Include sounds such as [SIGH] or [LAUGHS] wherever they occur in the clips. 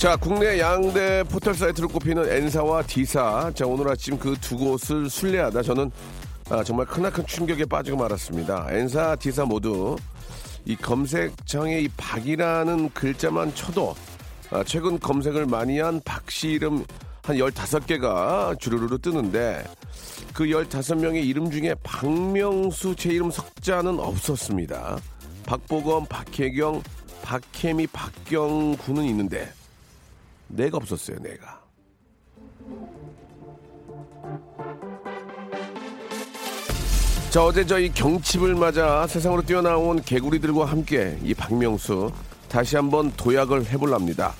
자 국내 양대 포털 사이트로 꼽히는 N사와 D사 자 오늘 아침 그 두 곳을 순례하다 저는 아, 정말 크나큰 충격에 빠지고 말았습니다 N사 D사 모두 이 검색창에 이 박이라는 글자만 쳐도 아, 최근 검색을 많이 한 박씨 이름 한 15개가 주르르 뜨는데 그 15명의 이름 중에 박명수 제 이름 석자는 없었습니다. 박보검, 박혜경, 박혜미, 박경구는 있는데 내가 없었어요, 내가. 자, 어제 저희 경칩을 맞아 세상으로 뛰어나온 개구리들과 함께 이 박명수 다시 한번 도약을 해볼랍니다.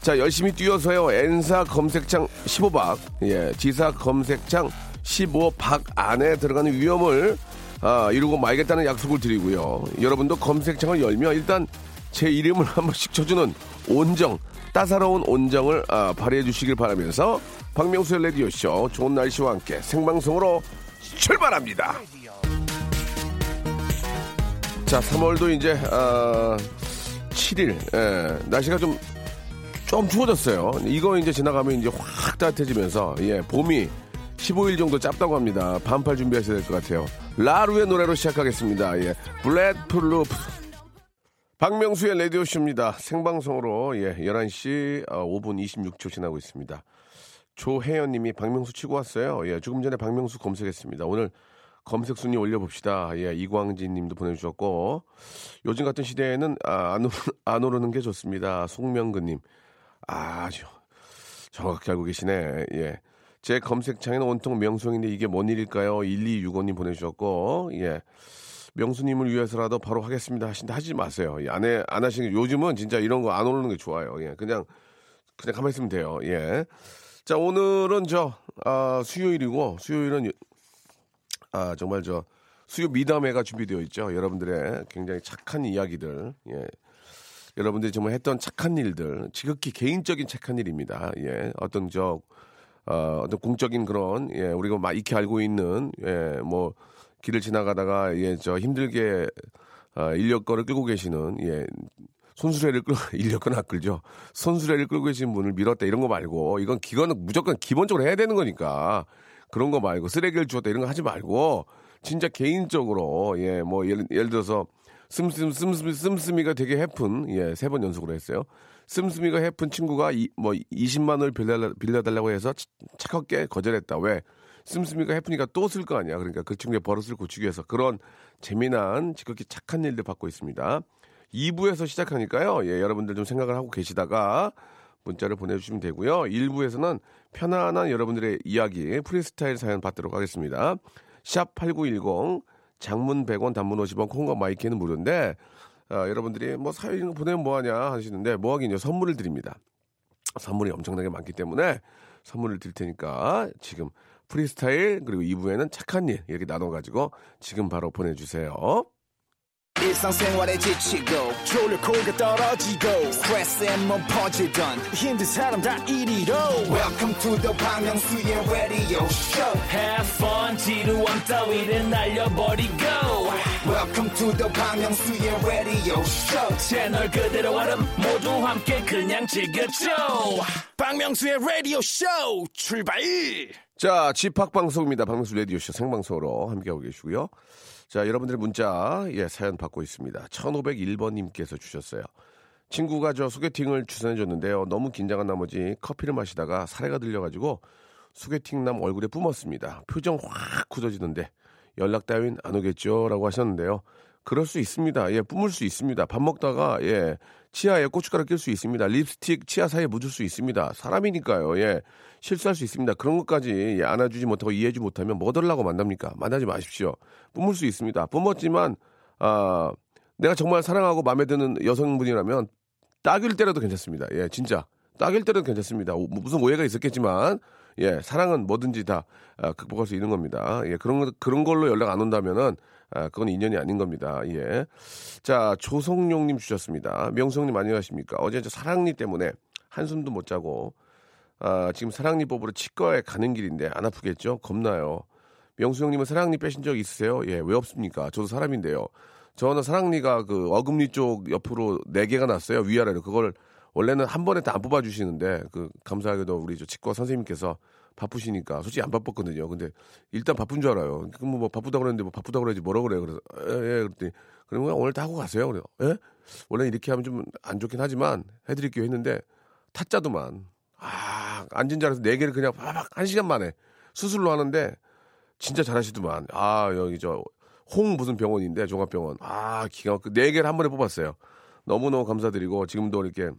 자, 열심히 뛰어서요. N사 검색창 15박, 예, D사 검색창 15박 안에 들어가는 위험을 아, 이루고 말겠다는 약속을 드리고요. 여러분도 검색창을 열면 일단 제 이름을 [LAUGHS] 한 번씩 쳐주는 온정, 따사로운 온정을 아, 발휘해 주시길 바라면서 박명수의 라디오쇼 좋은 날씨와 함께 생방송으로 출발합니다. 자, 3월도 이제 아, 7일 예, 날씨가 좀 좀 추워졌어요. 이거 이제 지나가면 이제 확 따뜻해지면서 예, 봄이 15일 정도 짧다고 합니다. 반팔 준비하셔야 될 것 같아요. 라루의 노래로 시작하겠습니다. 예, 블랙 플루 박명수의 라디오쇼입니다. 생방송으로 예, 11시 5분 26초 지나고 있습니다. 조혜연 님이 박명수 치고 왔어요. 예, 조금 전에 박명수 검색했습니다. 오늘 검색 순위 올려봅시다. 예, 이광진 님도 보내주셨고, 요즘 같은 시대에는 아, 안, 오르, 안 오르는 게 좋습니다. 송명근 님. 아주 정확히 알고 계시네. 예. 제 검색창에는 온통 명수인데 이게 뭔 일일까요? 1265님 보내주셨고, 예. 명수님을 위해서라도 바로 하겠습니다. 하신다 하지 마세요. 예, 안, 해, 안 하시는 게 요즘은 진짜 이런 거 안 오르는 게 좋아요. 예. 그냥, 그냥 가만히 있으면 돼요. 예. 자, 오늘은 저, 아, 수요일이고, 수요일은, 아, 정말 저, 수요 미담회가 준비되어 있죠. 여러분들의 굉장히 착한 이야기들, 예. 여러분들이 정말 했던 착한 일들, 지극히 개인적인 착한 일입니다. 예. 어떤 저, 어, 어떤 공적인 그런, 예, 우리가 막 익히 알고 있는, 예, 뭐, 길을 지나가다가, 예, 저 힘들게, 어, 인력거를 끌고 계시는, 예, 손수레를 끌고, [LAUGHS] 인력거는 안 끌죠. 손수레를 끌고 계신 분을 밀었다 이런 거 말고, 이건 기건은 무조건 기본적으로 해야 되는 거니까, 그런 거 말고, 쓰레기를 주었다 이런 거 하지 말고, 진짜 개인적으로, 예, 뭐, 예를, 예를 들어서, 씀씀, 씀씀, 씀씀이가 되게 해픈, 예, 세 번 연속으로 했어요. 씀씀이가 해픈 친구가 이, 뭐 20만 원을 빌려, 빌려달라고 해서 착하게 거절했다. 왜? 씀씀이가 해프니까 또 쓸 거 아니야. 그러니까 그 친구의 버릇을 고치기 위해서 그런 재미난 지극히 착한 일들 받고 있습니다. 2부에서 시작하니까요. 예, 여러분들 좀 생각을 하고 계시다가 문자를 보내주시면 되고요. 1부에서는 편안한 여러분들의 이야기, 프리스타일 사연 받도록 하겠습니다. 샵 8910, 장문 100원, 단문 50원, 콩과 마이케이는 무료인데, 아, 여러분들이 뭐 사연 보내면 뭐하냐 하시는데, 뭐 하긴요, 선물을 드립니다. 선물이 엄청나게 많기 때문에 선물을 드릴 테니까 지금 프리스타일 그리고 2부에는 착한 일 이렇게 나눠가지고 지금 바로 보내주세요. 일상생활에 지치고, 졸려 코가 떨어지고, 스트레스에 몸 퍼지던, 힘든 사람 다 이리로. welcome to the Bang Myung-soo's radio show Have fun 지루함 따위를 날려버리고 welcome to the Bang Myung-soo's radio show 채널 그대로 얼음 모두 함께 그냥 즐겨줘 박명수의 라디오 쇼 출발. 자, 집합방송입니다. 박명수 라디오쇼 생방송으로 함께하고 계시고요. 자, 여러분들의 문자, 예, 사연 받고 있습니다. 1501번님께서 주셨어요. 친구가 저 소개팅을 추천해줬는데요. 너무 긴장한 나머지 커피를 마시다가 사례가 들려가지고 소개팅남 얼굴에 뿜었습니다. 표정 확 굳어지는데 연락 따윈 안 오겠죠? 라고 하셨는데요. 그럴 수 있습니다. 예, 뿜을 수 있습니다. 밥 먹다가, 예, 치아에 고춧가루 낄 수 있습니다. 립스틱 치아 사이에 묻을 수 있습니다. 사람이니까요. 예, 실수할 수 있습니다. 그런 것까지 예, 안아주지 못하고 이해해주지 못하면 뭐 달라고 만납니까? 만나지 마십시오. 뿜을 수 있습니다. 뿜었지만, 아, 내가 정말 사랑하고 마음에 드는 여성분이라면 딱일 때라도 괜찮습니다. 예, 진짜. 딱일 때라도 괜찮습니다. 오- 무슨 오해가 있었겠지만, 예, 사랑은 뭐든지 다 아, 극복할 수 있는 겁니다. 예, 그런, 거- 그런 걸로 연락 안 온다면은, 아, 그건 인연이 아닌 겁니다. 예. 자, 조성용님 주셨습니다. 명성님 안녕하십니까. 어제 저 사랑니 때문에 한숨도 못 자고, 아, 지금 사랑니 뽑으러 치과에 가는 길인데 안 아프겠죠? 겁나요. 명수 형님은 사랑니 빼신 적 있으세요? 예, 왜 없습니까? 저도 사람인데요. 저는 사랑니가 그 어금니 쪽 옆으로 네 개가 났어요. 위아래로. 그걸 원래는 한 번에 다 안 뽑아주시는데 그 감사하게도 우리 저 치과 선생님께서 바쁘시니까 솔직히 안 바빴거든요. 근데 일단 바쁜 줄 알아요. 그럼 뭐 바쁘다고 그랬는데 뭐 바쁘다고 그러지 뭐라 그래요. 그래서 예, 예. 그랬더니 그러면 오늘 다 하고 가세요. 그래요. 예? 원래 이렇게 하면 좀 안 좋긴 하지만 해드릴게요 했는데 타짜도만 아 앉은 자리에서 네 개를 그냥 파박 한 시간 만에 수술로 하는데 진짜 잘하시더만. 아, 여기 저, 홍 무슨 병원인데, 종합병원. 아, 기가 막히네 개를 한 번에 뽑았어요. 너무너무 감사드리고, 지금도 이렇게,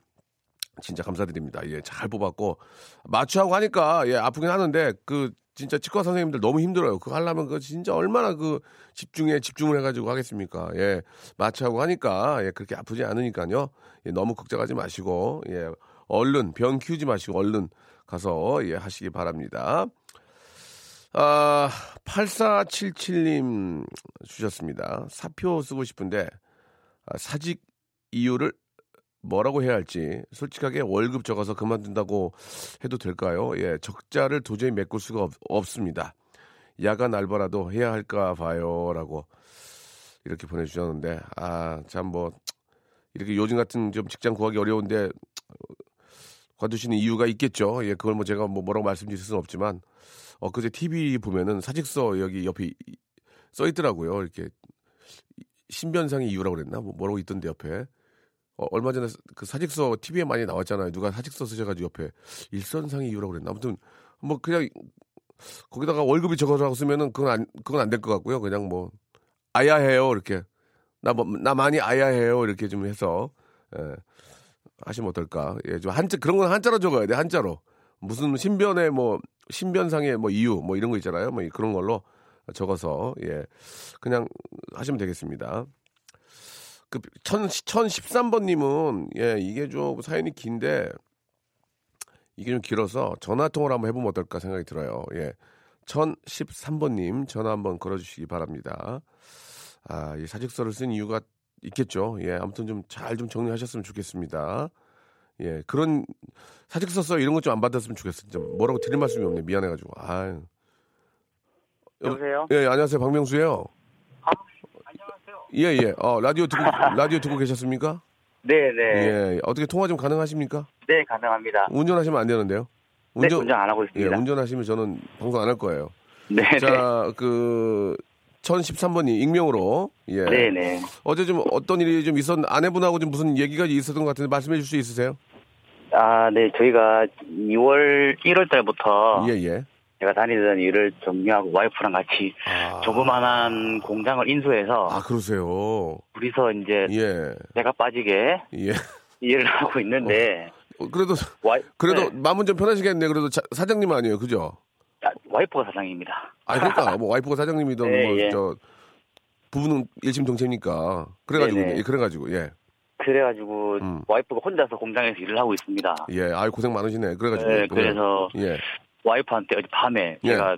진짜 감사드립니다. 예, 잘 뽑았고, 마취하고 하니까, 예, 아프긴 하는데, 그, 진짜 치과 선생님들 너무 힘들어요. 그거 하려면 그 진짜 얼마나 그 집중에 집중을 해가지고 하겠습니까? 예, 마취하고 하니까, 예, 그렇게 아프지 않으니까요. 예, 너무 걱정하지 마시고, 예, 얼른, 변 키우지 마시고, 얼른 가서, 예, 하시기 바랍니다. 아, 8477님 주셨습니다. 사표 쓰고 싶은데 아, 사직 이유를 뭐라고 해야 할지 솔직하게 월급 적어서 그만둔다고 해도 될까요? 예, 적자를 도저히 메꿀 수가 없, 습니다 야간 알바라도 해야 할까 봐요라고 이렇게 보내주셨는데 아 참 뭐 이렇게 요즘 같은 좀 직장 구하기 어려운데 관두시는 이유가 있겠죠. 예, 그걸 뭐 제가 뭐 뭐라고 말씀드릴 수는 없지만 엊그제 TV 보면은 사직서 여기 옆에 이- 써 있더라고요. 이렇게 신변상의 이유라고 그랬나? 뭐 뭐라고 있던데 옆에. 어, 얼마 전에 그 사직서 TV에 많이 나왔잖아요. 누가 사직서 쓰셔가지고 옆에 일선상의 이유라고 그랬나? 아무튼 뭐 그냥 거기다가 월급이 적어서 쓰면은 그건 안 그건 안 될 것 같고요. 그냥 뭐 아야 해요 이렇게 나뭐나 많이 아야 해요 이렇게 좀 해서 예, 하시면 어떨까? 예, 좀 한자 그런 건 한자로 적어야 돼 한자로 무슨 신변의 뭐 신변상의 뭐 이유 뭐 이런 거 있잖아요. 뭐 그런 걸로 적어서 예 그냥 하시면 되겠습니다. 그 1013번님은 예 이게 좀 사연이 긴데 이게 좀 길어서 전화 통화를 한번 해보면 어떨까 생각이 들어요. 예 1013번님 전화 한번 걸어주시기 바랍니다. 아, 이 사직서를 쓴 이유가 있겠죠. 예, 아무튼 좀 잘좀 정리하셨으면 좋겠습니다. 예, 그런 사직서 써 이런 것 좀 안 받았으면 좋겠어요. 진짜 뭐라고 드릴 말씀이 없네. 미안해가지고. 아. 여보세요? 예, 안녕하세요. 박명수예요. 예, 예. 어, 라디오 듣고 라디오 듣고 계셨습니까? 네 네. 예. 어떻게 통화 좀 가능하십니까? 네, 가능합니다. 운전하시면 안 되는데요. 네, 운전 안 하고 예, 있습니다. 운전하시면 저는 방송 안 할 거예요. 네. 자, 그 1013번이 익명으로 예. 네, 네. 어제 좀 어떤 일이 좀 있었 아내분하고 좀 무슨 얘기가 있었던 것 같은데 말씀해 줄 수 있으세요? 아, 네. 저희가 2월 1월 달부터 예, 예. 제가 다니던 일을 정리하고 와이프랑 같이 아. 조그만한 공장을 인수해서 아, 그러세요. 둘이서 이제 예. 제가 빠지게 예. [LAUGHS] 일을 하고 있는데 어, 그래도 와이, 그래도 네. 마음은 좀 편하시겠네. 그래도 자- 사장님 아니에요. 그죠? 아, 와이프가 사장입니다. 아, 그러니까 뭐 와이프가 사장님이든 [LAUGHS] 네, 뭐 예. 저 부부는 일심동체니까. 그래 가지고 네네. 예, 그래 가지고 예. 그래가지고 음. 와이프가 혼자서 공장에서 일을 하고 있습니다. 예. 아이 고생 많으시네. 그래 가지고. 네, 그래서 예. 와이프한테 어제 밤에 예. 제가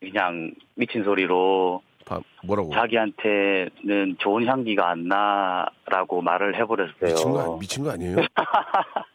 그냥 미친 소리로 바- 뭐라고? 자기한테는 좋은 향기가 안 나라고 말을 해버렸어요. 미친 거 아니- 미친 거 아니에요? [LAUGHS]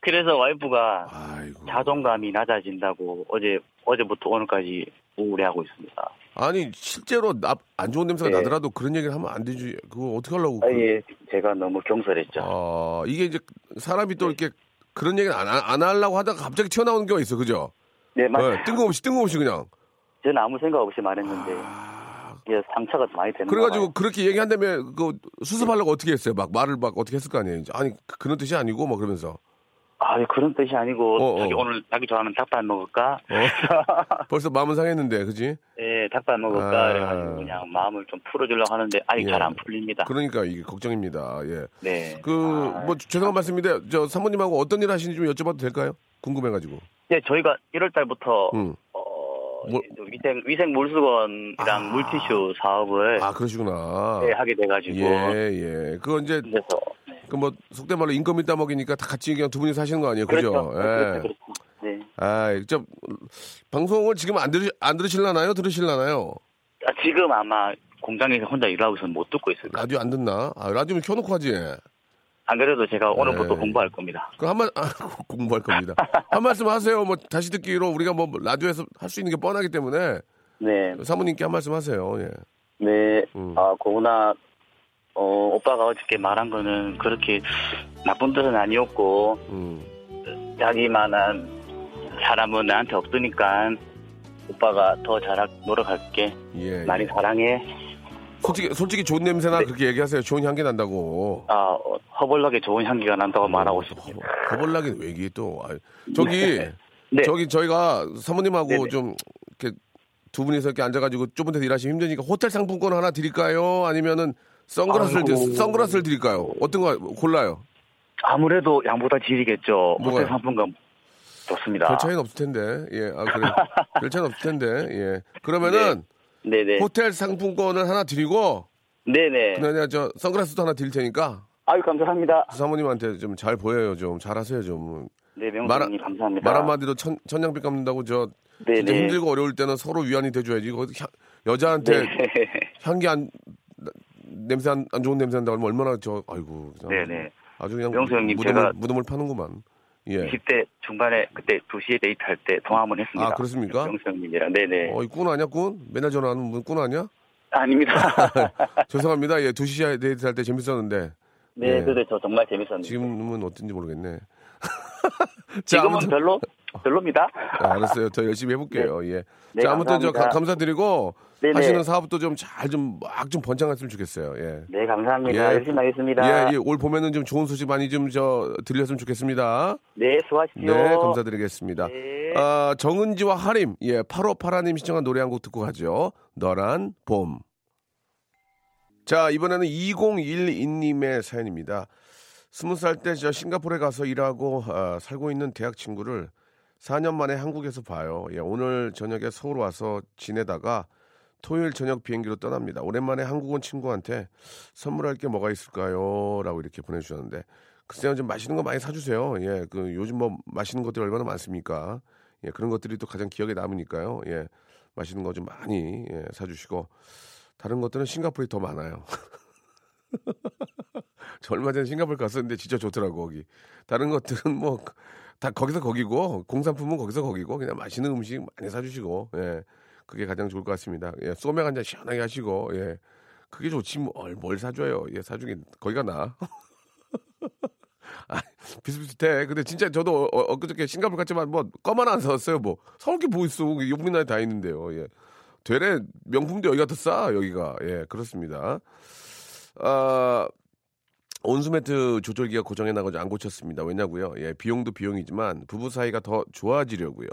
그래서 와이프가 아이고. 자존감이 낮아진다고 어제 어제부터 오늘까지 우울해하고 있습니다. 아니 실제로 나, 안 좋은 냄새가 네. 나더라도 그런 얘기를 하면 안 되지. 그거 어떻게 하려고? 그- 아예 제가 너무 경솔했죠. 아, 이게 이제 사람이 또 네. 이렇게 그런 얘기를 안, 안 하려고 하다가 갑자기 튀어나오는 경우가 있어. 그죠? 네, 맞아요. 네, 뜬금없이 뜬금없이 그냥. 저는 아무 생각 없이 말했는데 아, 이게 상처가 많이 되는 그래가지고 그렇게 얘기한다면 그 수습하려고 어떻게 했어요? 막 말을 막 어떻게 했을 거 아니에요? 아니 그- 그런 뜻이 아니고 뭐 그러면서 아 그런 뜻이 아니고 어, 어. 자기 오늘 자기 좋아하는 닭발 먹을까? 어? [LAUGHS] 벌써 마음은 상했는데, 그지? 예, 닭발 먹을까? 아. 그래가지고 그냥 마음을 좀 풀어주려고 하는데 아직 예. 잘안 풀립니다. 그러니까 이게 걱정입니다. 예. 네. 그 아, 뭐 죄송한 말씀인데 저 사모님하고 어떤 일 하시는지 좀 여쭤봐도 될까요? 궁금해가지고. 네, 저희가 1월 달부터 응. 어, 뭐- 위생 위생 물수건이랑 물티슈 사업을 아, 그러시구나. 네, 하게 돼가지고 예, 예. 그거 이제, 그래서 그 뭐, 속된 말로 인건비 따먹이니까 다 같이 그냥 두 분이 사시는 거 아니에요? 그죠? 그렇죠. 예. 그렇죠. 그렇죠. 네. 아, 저, 방송을 지금 안 들으, 안 들으실라나요? 들으실라나요? 아, 지금 아마 공장에서 혼자 일하고 있어서 못 듣고 있어요. 라디오 안 듣나? 아, 라디오는 켜놓고 하지. 안 그래도 제가 오늘부터 네. 공부할 겁니다. 그한 말, 아, [LAUGHS] 공부할 겁니다. 한 말씀 하세요. 뭐, 다시 듣기로 우리가 뭐, 라디오에서 할 수 있는 게 뻔하기 때문에 네, 사모님께 한 말씀 하세요. 예. 네. 음. 아, 고은아, 어, 오빠가 어저께 말한 거는 그렇게 나쁜 뜻은 아니었고, 음. 자기만한 사람은 나한테 없으니까 오빠가 더 잘하 노력할게. 예. 많이 예. 사랑해. 솔직히, 솔직히 좋은 냄새나 네. 그렇게 얘기하세요. 좋은 향기 난다고. 아, 어, 허벌나게 좋은 향기가 난다고 말하고 싶습니다. 거벌나긴 왜 얘기 또. 아, 저기, 네. 저기 저희가 사모님하고 네네. 좀 이렇게 두 분이서 이렇게 앉아가지고 좁은 데서 일하시면 힘드니까 호텔 상품권 하나 드릴까요? 아니면은 선글라스를 아이고. 드- 선글라스를 드릴까요? 어떤 거 골라요? 아무래도 양보다 질이겠죠. 호텔 상품권 좋습니다. 별 차이는 없을 텐데. 예, 아 그래. [LAUGHS] 별 차이는 없을 텐데. 예. 그러면은 네 네. 호텔 상품권을 하나 드리고 네네. 그냥 저 선글라스도 하나 드릴 테니까 아유, 감사합니다. 사모님한테 좀 잘 보여요. 좀 잘하세요. 좀. 네, 명수님 감사합니다. 말 한마디로 천, 천냥비 깎는다고 저 네네. 진짜 힘들고 어려울 때는 서로 위안이 돼줘야지. 이거 향- 여자한테 네. [LAUGHS] 향기 안 나- 냄새 안, 안 좋은 냄새 난다고 하면 얼마나 저 아이고 네네. 아주 그냥 명수 형님, 무덤을, 제가- 무덤을 파는구만. 예. 20대 중반에 그때 2시에 데이트할 때 통화 한번 했습니다. 아, 그렇습니까? 명수 형님이랑. 네네. 어, 이 꾼 아니야 꾼? 맨날 전화하는 분꾼 아니야? 아닙니다. [LAUGHS] 죄송합니다. 예, 두 시에 데이트 할 때 재밌었는데 네, 예. 그래도 저 정말 재밌었는데. 지금은 어떤지 모르겠네. 자, 지금은 아무튼 별로 별로입니다. 아, 알았어요. 더 열심히 해볼게요. 예. 네, 자, 아무튼 저 가- 감사합니다. 감사드리고 네네. 하시는 사업도 좀 잘 좀막좀 번창했으면 좋겠어요. 예. 네, 감사합니다. 예. 열심히 하겠습니다. 예, 예, 올 봄에는 좀 좋은 소식 많이 좀 저 들렸으면 좋겠습니다. 네, 수고하십시오. 네, 감사드리겠습니다. 네. 아, 정은지와 하림, 예, 8582님 신청한 노래 한 곡 듣고 가죠. 너란 봄. 자, 이번에는 2012님의 사연입니다. 스무 살 때 저 싱가포르에 가서 일하고 아, 살고 있는 대학 친구를 4년 만에 한국에서 봐요. 예, 오늘 저녁에 서울 와서 지내다가 토요일 저녁 비행기로 떠납니다. 오랜만에 한국 온 친구한테 선물할 게 뭐가 있을까요? 라고 이렇게 보내주셨는데 글쎄요, 좀 맛있는 거 많이 사주세요. 예, 그 요즘 뭐 맛있는 것들이 얼마나 많습니까? 예, 그런 것들이 또 가장 기억에 남으니까요. 예, 맛있는 거 좀 많이 예, 사주시고 다른 것들은 싱가포르이 더 많아요. [LAUGHS] 저 얼마 전에 싱가포르 갔었는데 진짜 좋더라고 거기. 다른 것들은 뭐 다 거기서 거기고 공산품은 거기서 거기고 그냥 맛있는 음식 많이 사주시고 예, 그게 가장 좋을 것 같습니다. 예, 소맥 한 잔 시원하게 하시고 예, 그게 좋지 뭘, 뭘 사줘요. 예, 사주긴 거기가 나. [LAUGHS] 아, 비슷비슷해. 근데 진짜 저도 어, 엊그저께 싱가포르 갔지만 뭐 껌 하나 안 사왔어요. 뭐 서울 게뭐 있어. 우리나라에 다 있는데요. 예. 되레 명품도 여기가 더 싸. 여기가. 예, 그렇습니다. 아, 온수매트 조절기가 고장이 나가지고 안 고쳤습니다. 왜냐고요? 예, 비용도 비용이지만 부부 사이가 더 좋아지려고요.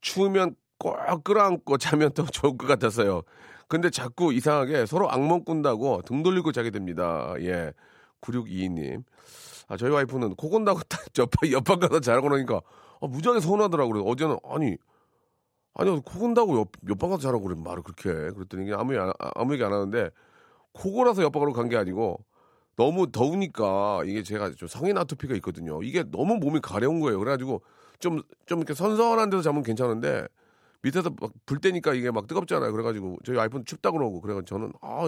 추우면 꼭 끌어안고 자면 더 좋을 것 같아서요. 근데 자꾸 이상하게 서로 악몽 꾼다고 등 돌리고 자게 됩니다. 예. 9622님. 아, 저희 와이프는 코 곤다고 딱 [LAUGHS] 옆, 옆방 가서 자라고 나니까 아, 무지하게 서운하더라고요. 어제는 아니 아니 코 곤다고 옆, 옆방 가서 자라고 그래 말을 그렇게 해. 그랬더니 아무 얘기 안, 아무 얘기 안 하는데 코 골아서 옆방으로 간 게 아니고 너무 더우니까 이게 제가 좀 성인 아토피가 있거든요. 이게 너무 몸이 가려운 거예요. 그래가지고 좀, 좀 이렇게 선선한 데서 자면 괜찮은데 밑에서 막 불 때니까 이게 막 뜨겁잖아요. 그래가지고 저희 와이프는 춥다 그러고 그래가지고 저는 아,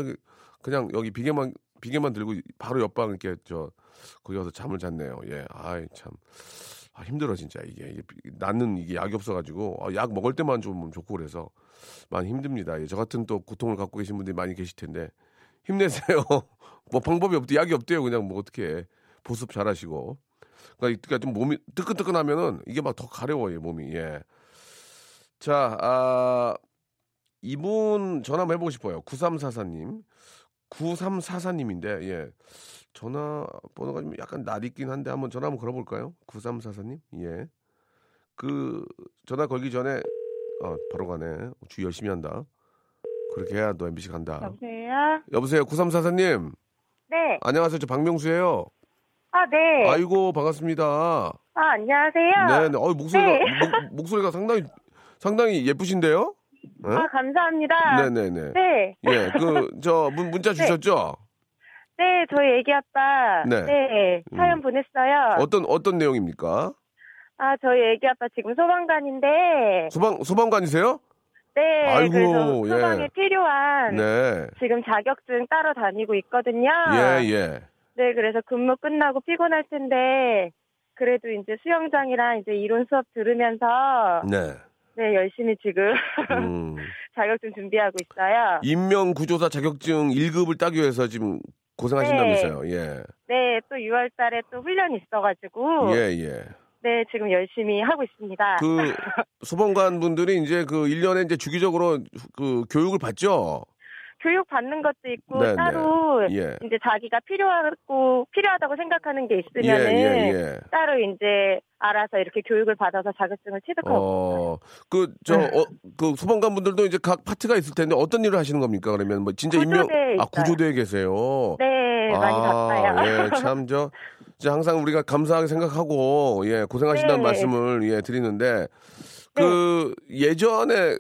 그냥 여기 비계만, 비계만 들고 바로 옆방 이렇게 저 거기 가서 잠을 잤네요. 예. 아이, 참. 아, 힘들어, 진짜. 이게. 이게 낫는 이게 약이 없어가지고 아, 약 먹을 때만 좀 좋고 그래서 많이 힘듭니다. 예, 저 같은 또 고통을 갖고 계신 분들이 많이 계실 텐데 힘내세요. [LAUGHS] 뭐 방법이 없대, 약이 없대요. 그냥 뭐 어떻게 해. 보습 잘 하시고. 그러니까, 그러니까 좀 몸이 뜨끈뜨끈하면은 이게 막 더 가려워요, 몸이. 예. 자, 아, 이분 전화 한번 해보고 싶어요. 9344님. 9344님인데, 예. 전화번호가 좀 약간 낯익긴 한데 한번 전화 한번 걸어볼까요? 9344님? 예. 그, 전화 걸기 전에, 아, 바로 가네. 주의 열심히 한다. 그렇게 해야 너 MBC 간다. 여보세요? 여보세요, 9344님. 네. 안녕하세요. 저 박명수예요. 아, 네. 아이고, 반갑습니다. 아, 안녕하세요. 네, 네. 어, 목소리가, 네. 목, 목소리가 상당히, 상당히 예쁘신데요? 예? 아, 감사합니다. 네네네. 네. 예, 그, 저, 문, 문자 주셨죠? 네, 저희 애기 아빠. 네. 네. 사연 음. 보냈어요. 어떤, 어떤 내용입니까? 아, 저희 애기 아빠 지금 소방관인데. 소방, 소방관이세요? 네. 아이고, 그래서 예. 소방에 필요한. 네. 지금 자격증 따러 다니고 있거든요. 예, 예. 네, 그래서 근무 끝나고 피곤할 텐데. 그래도 이제 수영장이랑 이제 이론 수업 들으면서. 네. 네, 열심히 지금 [LAUGHS] 음. 자격증 준비하고 있어요. 인명구조사 자격증 1급을 따기 위해서 지금 고생하신다면서요. 예. 네, 또 6월 달에 또 훈련이 있어가지고. 예, 예. 네, 지금 열심히 하고 있습니다. 그 [LAUGHS] 소방관 분들이 이제 그 1년에 이제 주기적으로 그 교육을 받죠. 교육 받는 것도 있고 네, 따로 예. 이제 자기가 필요하고 필요하다고 생각하는 게 예, 있으면은 예, 예. 따로 이제 알아서 이렇게 교육을 받아서 자격증을 취득하고 어, 그, 저, 네. 어, 그 소방관 분들도 이제 각 파트가 있을 텐데 어떤 일을 하시는 겁니까? 그러면 뭐 진짜 인명, 구조대에 아, 있어요. 구조대에 계세요. 네, 많이 바빠요. 예, 참, 저, 저 항상 우리가 감사하게 생각하고, 예, 고생하신다는 네. 말씀을, 예, 드리는데, 그, 예전에,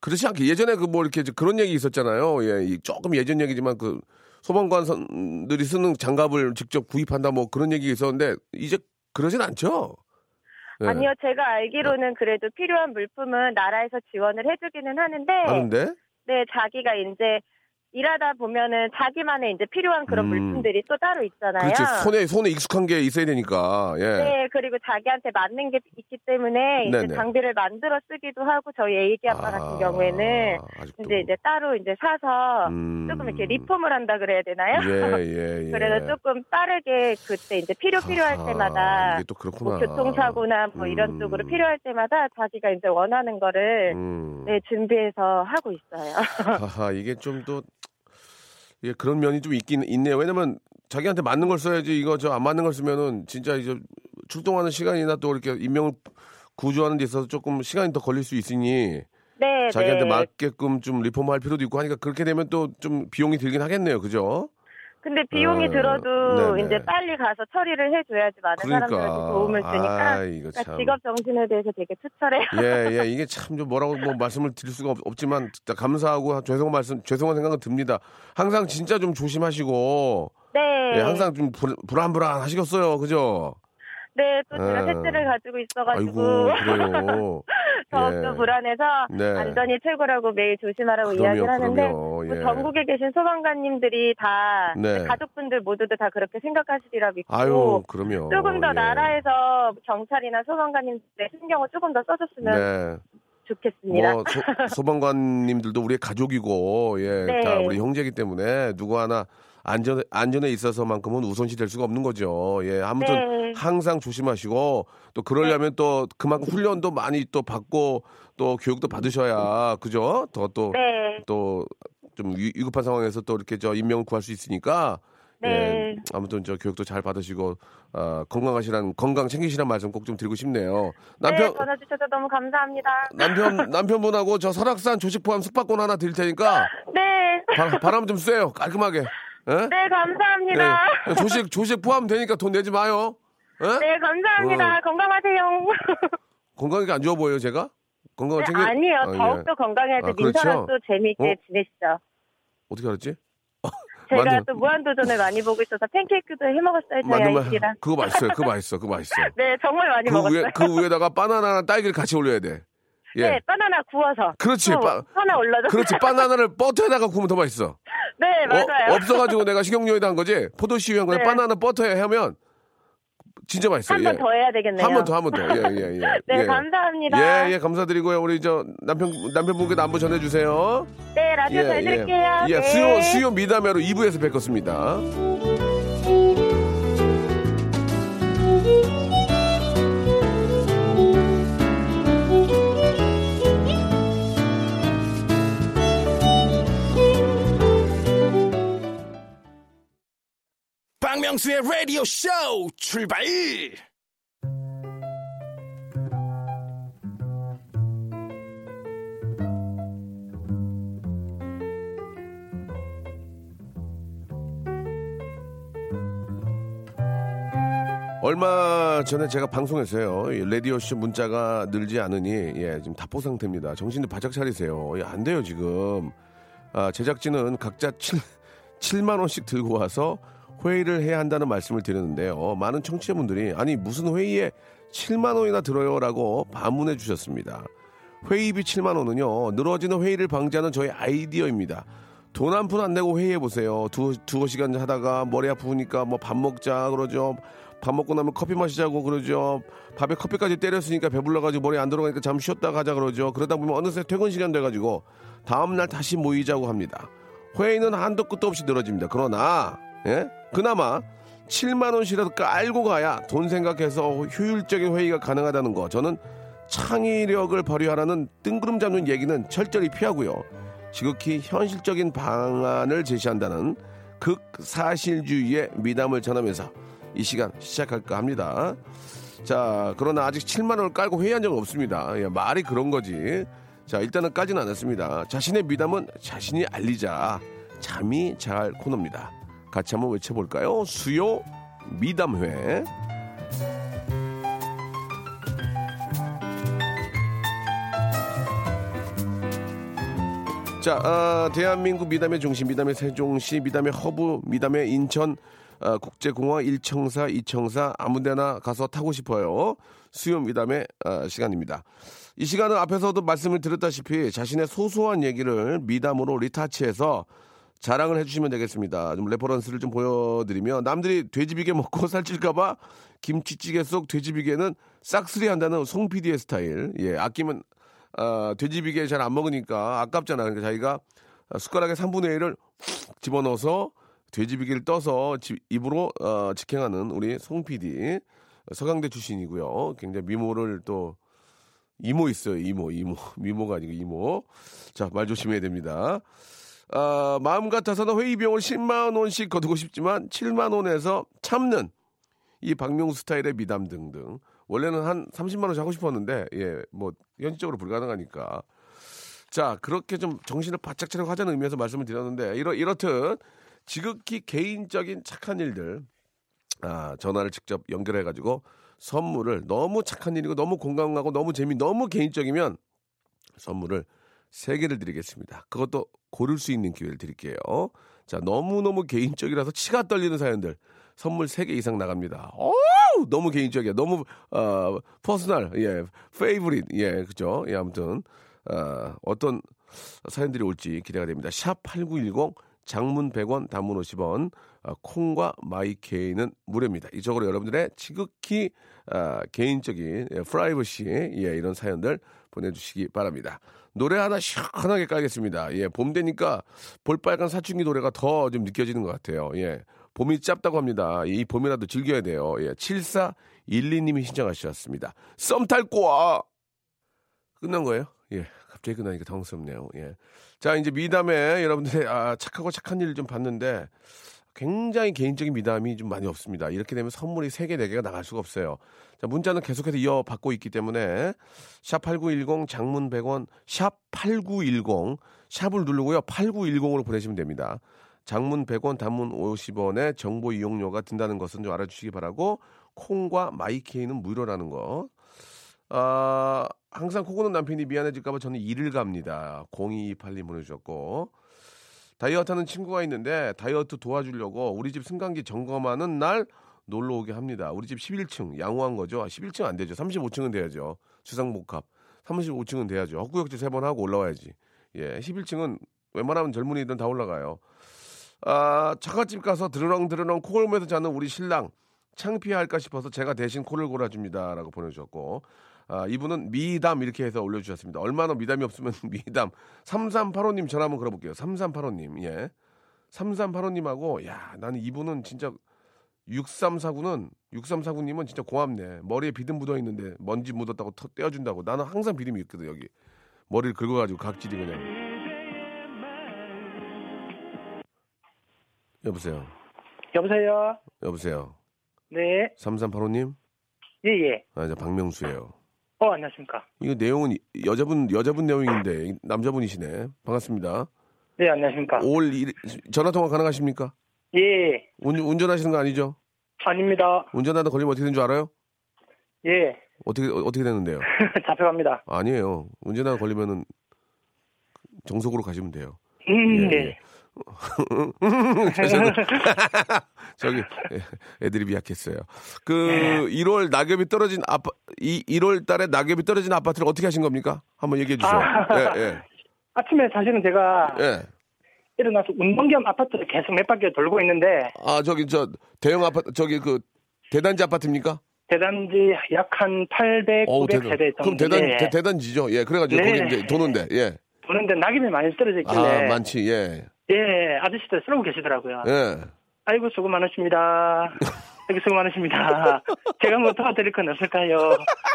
그렇지 않게, 예전에 그 뭐 이렇게 그런 얘기 있었잖아요. 예, 이 조금 예전 얘기지만 그, 소방관들이 쓰는 장갑을 직접 구입한다 뭐 그런 얘기 있었는데, 이제 그러진 않죠? 예. 아니요, 제가 알기로는 그래도 필요한 물품은 나라에서 지원을 해주기는 하는데, 하는데? 네, 자기가 이제 일하다 보면은 자기만의 이제 필요한 그런 음. 물품들이 또 따로 있잖아요. 그렇지. 손에, 손에 익숙한 게 있어야 되니까, 예. 네, 그리고 자기한테 맞는 게 있기 때문에 이제 네네. 장비를 만들어 쓰기도 하고 저희 애기 아빠 같은 경우에는 아직도. 이제 이제 따로 이제 사서 음. 조금 이렇게 리폼을 한다 그래야 되나요? 예, 예, [LAUGHS] 예. 그래서 조금 빠르게 그때 이제 필요 필요할 아하, 때마다 이게 또 그렇구나. 뭐 교통사고나 뭐 이런 음. 쪽으로 필요할 때마다 자기가 이제 원하는 거를 음. 네, 준비해서 하고 있어요. [LAUGHS] 하하, 이게 좀 또, 예, 그런 면이 좀 있긴 있네요. 왜냐면 자기한테 맞는 걸 써야지 이거 저 안 맞는 걸 쓰면은 진짜 이제 출동하는 시간이나 또 이렇게 인명을 구조하는 데 있어서 조금 시간이 더 걸릴 수 있으니 네, 자기한테 네. 맞게끔 좀 리폼할 필요도 있고 하니까 그렇게 되면 또 좀 비용이 들긴 하겠네요. 그죠? 근데 비용이 어, 들어도 네네. 이제 빨리 가서 처리를 해줘야지 많은 사람들한테 도움을 주니까 아, 이거 그러니까 참. 직업 정신에 대해서 되게 투철해요. 예, 예, 이게 참 좀 뭐라고 뭐 말씀을 드릴 수가 없, 지만 진짜 감사하고 죄송한 말씀, 죄송한 생각은 듭니다. 항상 진짜 좀 조심하시고, 네. 예, 항상 좀 불, 불안불안 하시겠어요. 그죠? 네, 또 제가 예. 셋째를 가지고 있어가지고 아이고, 그래요. [LAUGHS] 더욱더 예. 불안해서 네. 안전이 최고라고 매일 조심하라고 그럼요, 이야기를 하는데 그럼요. 뭐 예. 전국에 계신 소방관님들이 다 네. 가족분들 모두들 다 그렇게 생각하시리라 믿고 아유, 그럼요. 조금 더 예. 나라에서 경찰이나 소방관님들의 신경을 조금 더 써줬으면 네. 좋겠습니다. 뭐 소, [LAUGHS] 방관님들도 우리의 가족이고 예, 네. 다 우리 형제이기 때문에 누구 하나 안전 안전에 있어서만큼은 우선시 될 수가 없는 거죠. 예, 아무튼 네. 항상 조심하시고 또 그러려면 또 그만큼 훈련도 많이 또 받고 또 교육도 받으셔야 그죠? 더 또 또좀 네. 위급한 상황에서 또 이렇게 저 인명을 구할 수 있으니까 예, 네. 아무튼 저 교육도 잘 받으시고 어, 건강하시란 건강 챙기시란 말씀 꼭 좀 드리고 싶네요. 네, 남편 전화 주셔서 너무 감사합니다. 남편 남편분하고 저 설악산 조식 포함 숙박권 하나 드릴 테니까 [LAUGHS] 네. 바, 바람 좀 쐬요 깔끔하게. 예? 네, 감사합니다. 네. 조식 조식 포함 되니까 돈 내지 마요. 예? 네, 감사합니다. 어. 건강하세요. [LAUGHS] 건강이 안 좋아 보여요 제가? 건강을 네, 챙겨. 아니요. 아, 예. 더욱더 건강해야지 아, 그렇죠? 민서랑 또 재미있게 어? 지내시죠. 어떻게 알았지? [LAUGHS] 제가 맞네. 또 무한도전을 많이 보고 있어서 팬케이크도 해 먹었어요. 저희 맞는 말. 그거 맛있어요. 그거 맛있어. 그거 맛있어. [LAUGHS] 네, 정말 많이 그 먹었어요. 위에 그 위에다가 바나나랑 딸기를 같이 올려야 돼. 예. 네, 바나나 구워서. 그렇지. 또 바- 하나 올려줘. 그렇지. [LAUGHS] 바나나를 버터에다가 구우면 더 맛있어. 네, 맞아요. 어, 없어가지고 내가 식용유에다 한 거지. 포도씨유 한 거에 네. 바나나 버터에 하면 진짜 맛있어요. 한 번더 해야 되겠네요. 한 번 더, 한 번 더. 예, 예, 예. [LAUGHS] 네, 예. 감사합니다. 예, 예, 감사드리고요. 우리 저 남편 남편분께도 안부 전해주세요. 네, 라디오 잘 들을게요. 예, 네. 수요 수요 미담회로 2부에서 뵙겠습니다. 박명수의 라디오 쇼 출발! 얼마 전에 제가 방송했어요. 이 라디오 쇼 문자가 늘지 않으니, 예, 지금 답보 상태입니다. 정신을 바짝 차리세요. 예, 안 돼요, 지금. 아, 제작진은 각자 7, 7만 원씩 [LAUGHS] 들고 와서 회의를 해야 한다는 말씀을 드렸는데요. 많은 청취자분들이, 아니, 무슨 회의에 7만 원이나 들어요라고 반문해 주셨습니다. 회의비 7만 원은요, 늘어지는 회의를 방지하는 저희 아이디어입니다. 돈 한 푼 안 내고 회의해 보세요. 두, 두어 시간 하다가 머리 아프니까 뭐 밥 먹자 그러죠. 밥 먹고 나면 커피 마시자고 그러죠. 밥에 커피까지 때렸으니까 배불러가지고 머리 안 들어가니까 잠 쉬었다 가자 그러죠. 그러다 보면 어느새 퇴근 시간 돼가지고 다음날 다시 모이자고 합니다. 회의는 한도 끝도 없이 늘어집니다. 그러나, 예? 그나마 7만 원씩이라도 깔고 가야 돈 생각해서 효율적인 회의가 가능하다는 거. 저는 창의력을 발휘하라는 뜬구름 잡는 얘기는 철저히 피하고요. 지극히 현실적인 방안을 제시한다는 극사실주의의 미담을 전하면서 이 시간 시작할까 합니다. 자, 그러나 아직 7만 원을 깔고 회의한 적은 없습니다. 예, 말이 그런 거지. 자, 일단은 까지는 않았습니다. 자신의 미담은 자신이 알리자. 잠이 잘 코너입니다. 같이 한번 외쳐볼까요? 수요 미담회. 자, 아, 대한민국 미담의 중심, 미담의 세종시, 미담의 허브, 미담의 인천, 아, 국제공항 1청사, 2청사, 아무데나 가서 타고 싶어요. 수요 미담의 아, 시간입니다. 이 시간은 앞에서도 말씀을 드렸다시피 자신의 소소한 얘기를 미담으로 retouch해서 자랑을 해주시면 되겠습니다. 좀 reference를 좀 보여드리면 남들이 돼지비계 먹고 [LAUGHS] 살찔까봐 김치찌개 속 돼지비계는 싹쓸이 한다는 송 PD의 스타일. 예, 아끼면 아, 돼지비계 잘 안 먹으니까 아깝잖아. 그러니까 자기가 숟가락에 3분의 1을 훅 집어넣어서 돼지비계를 떠서 집, 입으로 어, 직행하는 우리 송 PD 서강대 출신이고요. 굉장히 미모를 또 이모 있어요. 이모, 이모. 미모가 아니고 이모. 자, 말 조심해야 됩니다. 아, 마음 같아서는 회의 비용을 10만 원씩 거두고 싶지만 7만 원에서 참는 이 박명수 스타일의 미담 등등. 원래는 한 30만 원씩 하고 싶었는데 예, 뭐 현실적으로 불가능하니까. 자, 그렇게 좀 정신을 바짝 차리고 하자는 의미에서 말씀을 드렸는데 이렇 이렇듯 지극히 개인적인 착한 일들 아, 전화를 직접 연결해 가지고 선물을 너무 착한 일이고 너무 공감하고 너무 재미 너무 개인적이면 선물을 세 개를 드리겠습니다. 그것도 고를 수 있는 기회를 드릴게요. 자, 너무너무 개인적이라서 치가 떨리는 사연들 선물 세개 이상 나갑니다. 오! 너무 개인적이야. 너무 어 personal. 예. private. 예, 그죠? 예, 아무튼 어, 어떤 사연들이 올지 기대가 됩니다. 샵 8910 장문 100원, 단문 50원, 어, 콩과 마이케이는 무료입니다. 이쪽으로 여러분들의 지극히 어, 개인적인 예, 프라이버시 예, 이런 사연들 보내주시기 바랍니다. 노래 하나 시원하게 깔겠습니다. 예, 봄 되니까 볼빨간 사춘기 노래가 더 좀 느껴지는 것 같아요. 예, 봄이 짧다고 합니다. 이 봄이라도 즐겨야 돼요. 예, 7412님이 신청하셨습니다. 썸탈 거야! 끝난 거예요? 예, 갑자기 끝나니까 당황스럽네요. 예. 자, 이제 미담에 여러분들의 아, 착하고 착한 일을 좀 봤는데 굉장히 개인적인 미담이 좀 많이 없습니다. 이렇게 되면 선물이 3개, 4개가 나갈 수가 없어요. 자, 문자는 계속해서 이어받고 있기 때문에 샵8910 장문 100원 샵8910 샵을 누르고요. 8910으로 보내시면 됩니다. 장문 100원, 단문 50원에 정보 이용료가 든다는 것은 좀 알아주시기 바라고 콩과 마이케이는 무료라는 거. 아, 항상 코고는 남편이 미안해질까봐 저는 일을 갑니다. 0228님 보내주셨고. 다이어트 하는 친구가 있는데 다이어트 도와주려고 우리 집 승강기 점검하는 날 놀러 오게 합니다. 우리 집 11층 양호한 거죠. 11층 안 되죠. 35층은 돼야죠. 주상복합. 35층은 돼야죠. 헛구역질 세 번 하고 올라와야지. 예, 11층은 웬만하면 젊은이들은 다 올라가요. 아, 차가집 가서 드르렁드르렁 코 골면서 자는 우리 신랑 창피할까 싶어서 제가 대신 코를 골아줍니다라고 보내주셨고 아, 이분은 미담 이렇게 해서 올려주셨습니다. 얼마나 미담이 없으면 [LAUGHS] 미담. 3385님 전화 한번 걸어볼게요. 3385님, 예. 3385님하고, 야, 나는 이분은 진짜 6349는, 6349님은 진짜 고맙네. 머리에 비듬 묻어 있는데 먼지 묻었다고 터, 떼어준다고. 나는 항상 비듬이 있거든, 여기. 머리를 긁어가지고 각질이 그냥. 여보세요. 여보세요? 여보세요. 네. 3385님? 예, 예. 아, 저 박명수예요. 어, 안녕하십니까. 이거 내용은 여자분 여자분 내용인데 남자분이시네. 반갑습니다. 네, 안녕하십니까. 5월 1일 전화 통화 가능하십니까? 예, 운, 운전하시는 거 아니죠? 아닙니다. 운전하다 걸리면 어떻게 되는 줄 알아요? 예. 어떻게 어- 어떻게 되는데요? [LAUGHS] 잡혀갑니다. 아니에요. 운전하다 걸리면은 정석으로 가시면 돼요. 음, 예, 네. [LAUGHS] [LAUGHS] 저기 애- 애드립이 약했어요. 그 1월 낙엽이 떨어진 아파 이 1월 달에 낙엽이 떨어진 아파트를 어떻게 하신 겁니까? 한번 얘기해 주세요. 아. 예, 예. [LAUGHS] 아침에 사실은 제가 예. 일어나서 운동 겸 아파트를 계속 몇 바퀴 돌고 있는데 아, 저기 저 대형 아파트 저기 그 대단지 아파트입니까? 대단지 약 한 800, 어우, 900 대단. 세대 그럼 정도. 대단 대, 대단지죠. 예. 그래 가지고 네. 거기 이제 도는데. 예. 보는데 낙엽이 많이 떨어져 있길래 아, 많지. 예. 예, 아저씨들 쓰러고 계시더라고요. 예. 아이고 수고 많으십니다. 아이고 수고 많으십니다. 제가 뭐 도와드릴 건 없을까요?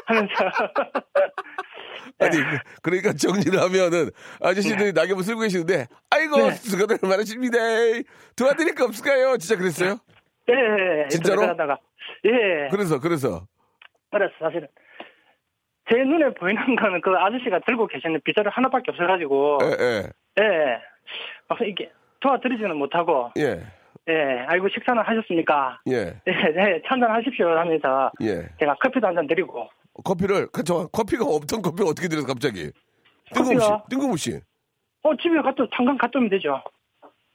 하면서 [LAUGHS] 아니 그러니까 정리를 하면은 아저씨들이 낙엽을 쓸고 계시는데 아이고 네. 수고들 많으십니다. 도와드릴 거 없을까요? 진짜 그랬어요? 예, 진짜로? 하다가 예, 그래서 그래서 그래서 사실은 제 눈에 보이는 거는 그 아저씨가 들고 계시는 빗자루 하나밖에 없어가지고 예, 예. 예, 막 이게 도와드리지는 못하고 예. 예, 아이고 식사는 하셨습니까? 예. 예, 네, 찬잔 하십시오 하면서 예. 제가 커피도 한 잔 드리고 커피를 그저 커피가 없던 커피를 어떻게 드려서 갑자기 뜬금없이 커피요? 뜬금없이 어 집에 갔다 잠깐 갔다 오면 되죠.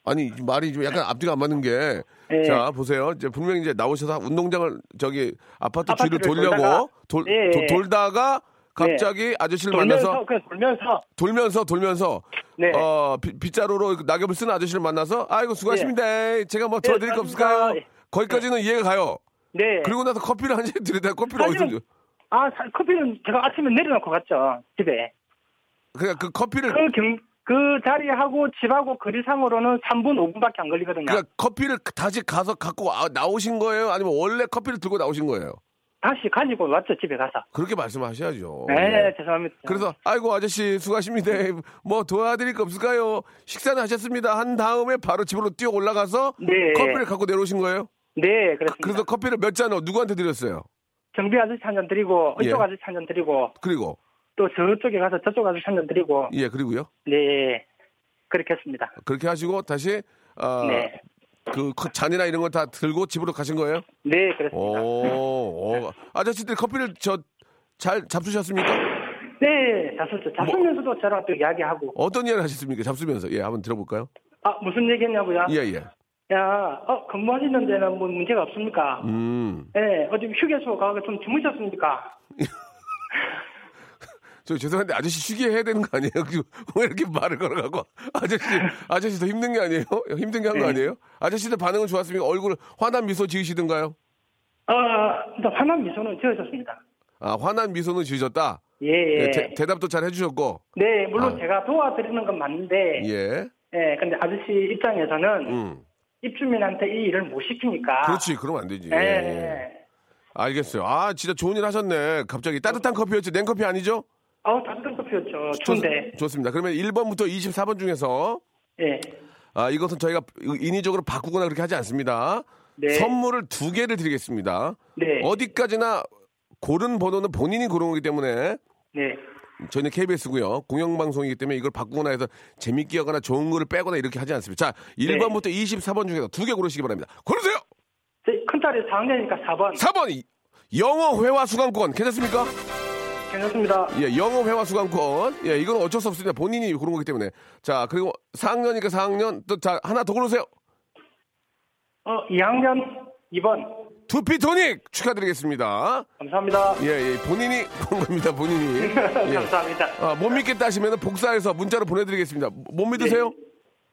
아니 말이 좀 약간 앞뒤가 안 맞는 게 예. 자 보세요 이제 분명히 이제 나오셔서 운동장을 저기 아파트 아파트를 뒤를 돌려고 돌다가, 돌, 예, 도- 예. 돌다가 갑자기 아저씨를 돌면서 만나서 그냥 돌면서 돌면서 돌면서 네. 어 빗- 빗자루로 낙엽을 쓰는 아저씨를 만나서 아이고 수고하십니다. 제가 뭐 도와드릴 거 없을까요? 예. 거기까지는 이해가 가요. 네. 그리고 나서 커피를 한잔 드리다 커피를 어디서 사실은- 아 사- 커피는 제가 아침에 내려놓고 갔죠 집에. 그냥 그 커피를 그 경, 그 자리하고 집하고 거리상으로는 3분 5분밖에 안 걸리거든요. 그러니까 커피를 다시 가서 갖고 와- 나오신 거예요? 아니면 원래 커피를 들고 나오신 거예요? 다시 가지고 왔죠 집에 가서. 그렇게 말씀하셔야죠. 네, 예. 죄송합니다. 그래서 아이고 아저씨 수고하십니다. 뭐 도와드릴 거 없을까요? 식사는 하셨습니다. 한 다음에 바로 집으로 뛰어 올라가서 네. 커피를 갖고 내려오신 거예요? 네, 그렇습니다. 그래서 커피를 몇 잔을 누구한테 드렸어요? 정비 아저씨 한 잔 드리고 예. 이쪽 아저씨 한 잔 드리고 그리고 또 저쪽에 가서 저쪽 아저씨 한 잔 드리고 예 그리고요. 네 그렇게 했습니다. 그렇게 하시고 다시 아, 네, 그 커- 잔이나 이런 거 다 들고 집으로 가신 거예요? 네 그렇습니다. 오, 오. 아저씨들 커피를 저 잘 잡수셨습니까? 네, 잡수죠. 잡수면서도 저랑 또 이야기하고 어떤 이야기를 하셨습니까? 잡수면서 예 한번 들어볼까요? 아 무슨 얘기 했냐고요? 예 예. 야, 어 근무하시는 데는 뭐 문제가 없습니까? 음. 네, 어디 휴게소 가서 좀 주무셨습니까? [LAUGHS] 저 죄송한데 아저씨 쉬게 해야 되는 거 아니에요? 그왜 이렇게 말을 걸어가고 아저씨 아저씨 더 힘든 게 아니에요? 힘든 게 한거 네. 아니에요? 아저씨들 반응은 좋았습니까? 얼굴 환한 미소 지으시던가요? 어, 일단 환한 미소는 지어졌습니다. 아 환한 미소는 지으셨다. 예, 예. 예, 대, 답도 잘 해주셨고 네, 물론 아. 제가 도와드리는 건 맞는데, 예. 예. 근데 아저씨 입장에서는 음. 입주민한테 이 일을 못 시키니까. 그렇지 그러면 안 되지. 예. 예, 예. 알겠어요. 아 진짜 좋은 일 하셨네. 갑자기 따뜻한 커피였죠? 냉커피 아니죠? 아우, 따뜻한 커피였죠. 추운데. 좋, 습니다 그러면 1번부터 24번 중에서 예. 아, 이것은 저희가 인위적으로 바꾸거나 그렇게 하지 않습니다. 네. 선물을 두 개를 드리겠습니다. 네. 어디까지나 고른 번호는 본인이 고른 거기 때문에 네. 저희는 KBS고요. 공영방송이기 때문에 이걸 바꾸거나 해서 재밌게 하거나 좋은 거를 빼거나 이렇게 하지 않습니다. 자, 네. 1번부터 24번 중에서 두 개 고르시기 바랍니다. 고르세요! 큰 딸이 4학년이니까 4번. 4번 영어 회화 수강권 괜찮습니까? 괜찮습니다. 예, 영어 회화 수강권. 예, 이건 어쩔 수 없습니다. 본인이 고른 거기 때문에. 자, 그리고 4학년이니까 4학년 또 자, 하나 더 고르세요. 어, 2학년 2번. 두피토닉 축하드리겠습니다. 감사합니다. 예, 예, 본인이 고른 겁니다. 본인이. [LAUGHS] 예. 감사합니다. 아, 못 믿겠다 하시면 복사해서 문자로 보내드리겠습니다. 못 믿으세요?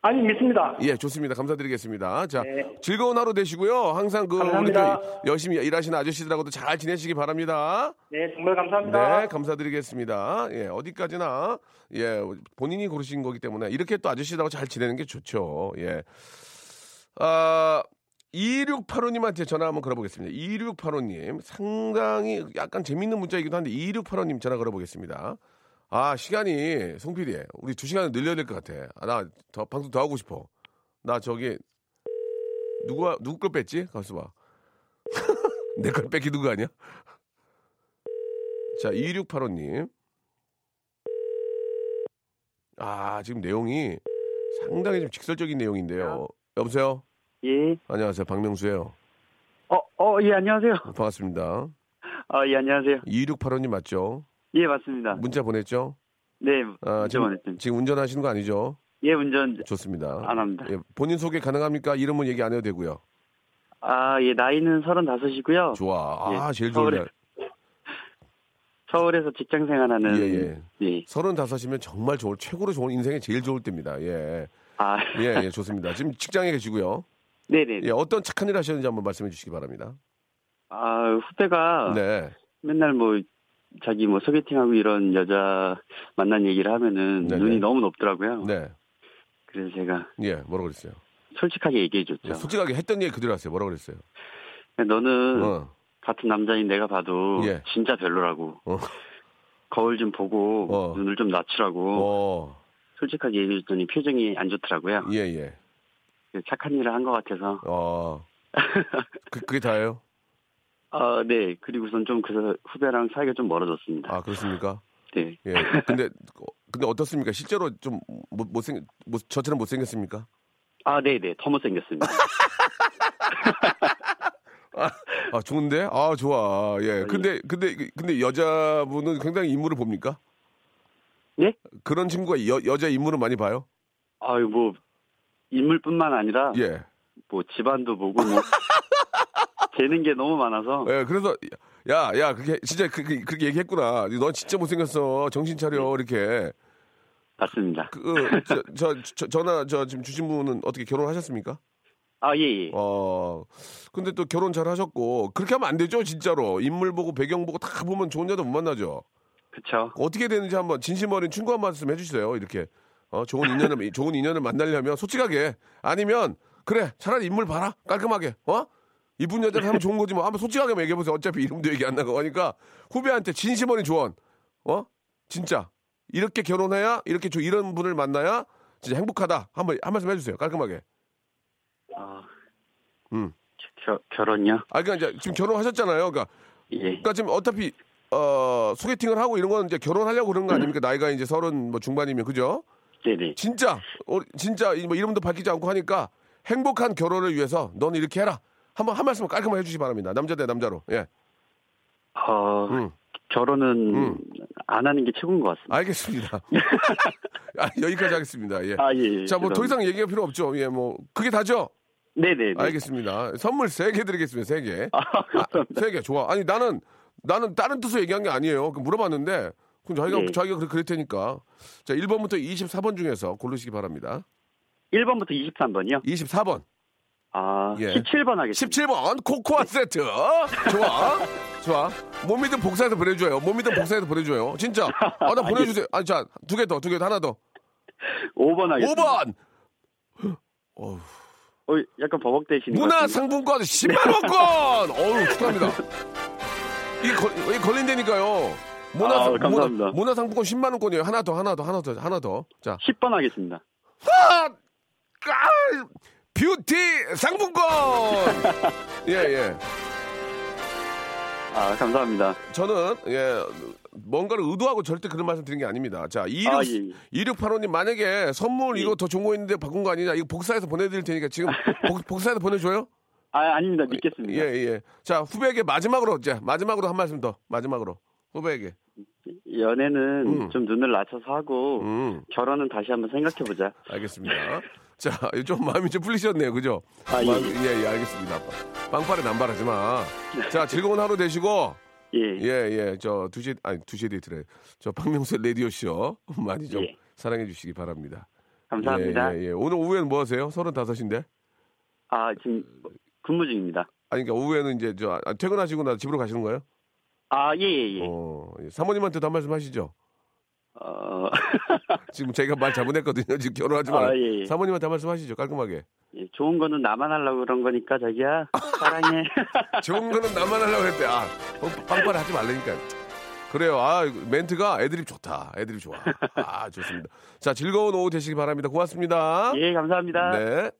아니, 믿습니다. 예, 좋습니다. 감사드리겠습니다. 자, 네. 즐거운 하루 되시고요. 항상 그 우리 감사합니다. 저 열심히 일하시는 아저씨들하고도 잘 지내시기 바랍니다. 네, 정말 감사합니다. 네, 감사드리겠습니다. 예, 어디까지나 예 본인이 고르신 거기 때문에 이렇게 또 아저씨들하고 잘 지내는 게 좋죠. 예. 아 2685님한테 전화 한번 걸어보겠습니다. 2685님 상당히 약간 재밌는 문자이기도 한데 2685님 전화 걸어보겠습니다. 아 시간이 송 PD 우리 두 시간을 늘려야 될 것 같아. 아, 나 더 방송 더 하고 싶어. 나 저기 누가 누구 걸 뺐지? 가수 봐. [LAUGHS] 내 걸 뺏기는 거 아니야? 자, 2685님. 아, 지금 내용이 상당히 좀 직설적인 내용인데요. 여보세요? 예, 안녕하세요. 박명수예요. 어, 어, 예, 안녕하세요. 반갑습니다. 아, 예, 안녕하세요. 2685님 맞죠? 예, 맞습니다. 문자 보냈죠? 네, 아, 문자 지금, 보냈습니다. 지금 운전하시는 거 아니죠? 예, 운전 좋습니다. 안 합니다. 예, 본인 소개 가능합니까? 이름은 얘기 안 해도 되고요. 아, 예, 나이는 35이고요. 좋아. 아, 예, 제일 좋은 서울에- 날. [LAUGHS] 서울에서 직장 생활하는 예, 예. 예. 35이면 정말 좋을, 최고로 좋은, 인생에 제일 좋을 때입니다. 예. 아, 예, 예, 좋습니다. 지금 직장에 계시고요. 네, 네. 예, 어떤 착한 일 하셨는지 한번 말씀해 주시기 바랍니다. 아, 후배가 네. 맨날 뭐 자기 뭐 소개팅하고 이런 여자 만난 얘기를 하면은 네네. 눈이 너무 높더라고요. 네. 그래서 제가 예, 뭐라고 그랬어요? 솔직하게 얘기해 줬죠. 예, 솔직하게 했던 얘기 그대로 하세요. 뭐라고 그랬어요? 너는 어, 같은 남자인 내가 봐도 예. 진짜 별로라고. 어. 거울 좀 보고 어. 눈을 좀 낮추라고 어, 솔직하게 얘기해 줬더니 표정이 안 좋더라고요. 예, 예. 착한 일을 한 것 같아서. 어, 그, 그게 다예요? 아, 네. 그리고선 좀그 후배랑 사이가 좀 멀어졌습니다. 아, 그렇습니까? 네. 예. 근데, 어, 근데 어떻습니까? 실제로 좀 못, 못생, 못, 저처럼 못생겼습니까? 아, 네, 네. 더 못생겼습니다. [LAUGHS] 아, 좋은데? 아, 좋아. 예. 근데, 근데, 근데 여자분은 굉장히 인물을 봅니까? 예? 그런 친구가 여, 여자 인물을 많이 봐요? 아유, 뭐, 인물뿐만 아니라, 예. 뭐, 집안도 보고, 뭐, [LAUGHS] 재는 게 너무 많아서, 예, 그래서, 야, 야, 그게, 진짜 그, 그, 그렇게 얘기했구나. 넌 진짜 못생겼어. 정신 차려. 이렇게. 맞습니다. 그, 저, 저, 저, 전화, 저, 지금 주신 분은 어떻게 결혼하셨습니까? 아, 예, 예. 어, 근데 또 결혼 잘 하셨고, 그렇게 하면 안 되죠, 진짜로. 인물 보고, 배경 보고 다 보면 좋은 여자 못 만나죠. 그쵸. 어떻게 되는지 한번 진심 어린 충고 한 말씀 해주세요. 이렇게 어, 좋은 인연을 좋은 인연을 만나려면 솔직하게 아니면 그래 차라리 인물 봐라 깔끔하게 어 이쁜 여자를 하면 좋은 거지 뭐 한번 솔직하게 얘기해 보세요. 어차피 이름도 얘기 안 나고 하니까 후배한테 진심 어린 조언 어 진짜 이렇게 결혼해야 이렇게 조- 이런 분을 만나야 진짜 행복하다 한번 한 말씀 해주세요. 깔끔하게. 아, 음. 겨, 결혼요? 아 그러니까 이제 지금 결혼하셨잖아요. 그러니까 예. 그러니까 지금 어차피 어 소개팅을 하고 이런 건 이제 결혼하려고 그런 거 아닙니까? 나이가 이제 서른 뭐 중반이면 그죠? 네네. 진짜 어, 진짜 이뭐 이름도 밝히지 않고 하니까 행복한 결혼을 위해서 너는 이렇게 해라. 한번 한 말씀 깔끔하게 해주시기 바랍니다. 남자 대 남자로. 예. 어, 음. 결혼은 음. 안 하는 게 최고인 것 같습니다. 알겠습니다. [LAUGHS] 아, 여기까지 하겠습니다. 예. 아, 예. 예. 자, 뭐 더. 이상 얘기할 필요 없죠. 예, 뭐 그게 다죠. 네네네. 알겠습니다. 선물 세 개 드리겠습니다. 세 개. 아, 감사합니다. 세 개 좋아. 아니 나는 나는 다른 뜻으로 얘기한 게 아니에요. 그 물어봤는데 그럼 자기가 네. 자기가 그래 그럴 테니까. 자, 1번부터 24번 중에서 고르시기 바랍니다. 1번부터 23번이요? 24번. 아, 예. 17번 하겠습니다. 17번 코코아 세트. 좋아 좋아. 못 믿으면 복사해서 보내줘요. 못 믿으면 복사해서 보내줘요. 진짜. [LAUGHS] 아 나 보내주세요. 아니 자두 개 더 두 개 더 하나 더. 5번 하겠습니다. 5번! 어휴, 어, 약간 버벅대시는 것 문화 같은데. 상품권 10만 원권! 어우 축하합니다. [LAUGHS] 이, 걸, 이 걸린다니까요. 문화, 아, 상- 감사합니다. 문화, 문화 상품권 10만 원권이에요. 하나 더 하나 더 하나 더 하나 더 자. 10번 하겠습니다. 아, 아, 뷰티 상품권 예 예 [LAUGHS] 아, 감사합니다. 저는 예 뭔가를 의도하고 절대 그런 말씀 드린 게 아닙니다. 자, 26, 아, 예, 예. 2685님 만약에 선물 예. 이거 더 좋은 거 있는데 바꾼 거 아니냐? 이거 복사해서 보내드릴 테니까 지금 [LAUGHS] 복, 복사해서 보내줘요? 아, 아닙니다. 믿겠습니다. 예, 예. 자, 후배에게 마지막으로, 자, 마지막으로 한 말씀 더. 마지막으로. 후배에게. 연애는 음. 좀 눈을 낮춰서 하고 음, 결혼은 다시 한번 생각해 보자. [LAUGHS] 알겠습니다. 자, 좀 마음이 좀 풀리셨네요. 그죠? 아, 예. 예, 예, 알겠습니다. 빵빠레 남발하지 마. 자, 즐거운 하루 되시고, 예. 예, 예. 저 2시, 아니, 2시에 데이트래. 저 박명수 라디오쇼 [LAUGHS] 많이 좀 예. 사랑해 주시기 바랍니다. 감사합니다. 예, 예, 예. 오늘 오후에는 뭐 하세요? 서른다섯인데? 아, 지금 근무 중입니다. 아니, 그러니까 오후에는 이제 저 아, 퇴근하시고 나 집으로 가시는 거예요? 아, 예, 예, 예. 어, 예. 사모님한테도 한 말씀 하시죠. 어, [LAUGHS] 지금 제가 말 잘못했거든요. 지금 결혼하지 마. 아, 예, 예. 사모님한테 한 말씀 하시죠. 깔끔하게. 예, 좋은 거는 나만 하려고 그런 거니까 자기야 사랑해. [LAUGHS] 좋은 거는 나만 하려고 했대. 아, 어, 빵빠레 하지 말라니까. 그래요. 아, 멘트가 애드립 좋다. 애드립 좋아. 아, 좋습니다. 자, 즐거운 오후 되시기 바랍니다. 고맙습니다. 예, 감사합니다. 네.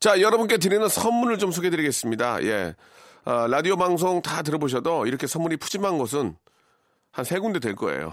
자, 여러분께 드리는 선물을 좀 소개해 드리겠습니다. 예. 아, 라디오 방송 다 들어보셔도 이렇게 선물이 푸짐한 곳은 한 세 군데 될 거예요.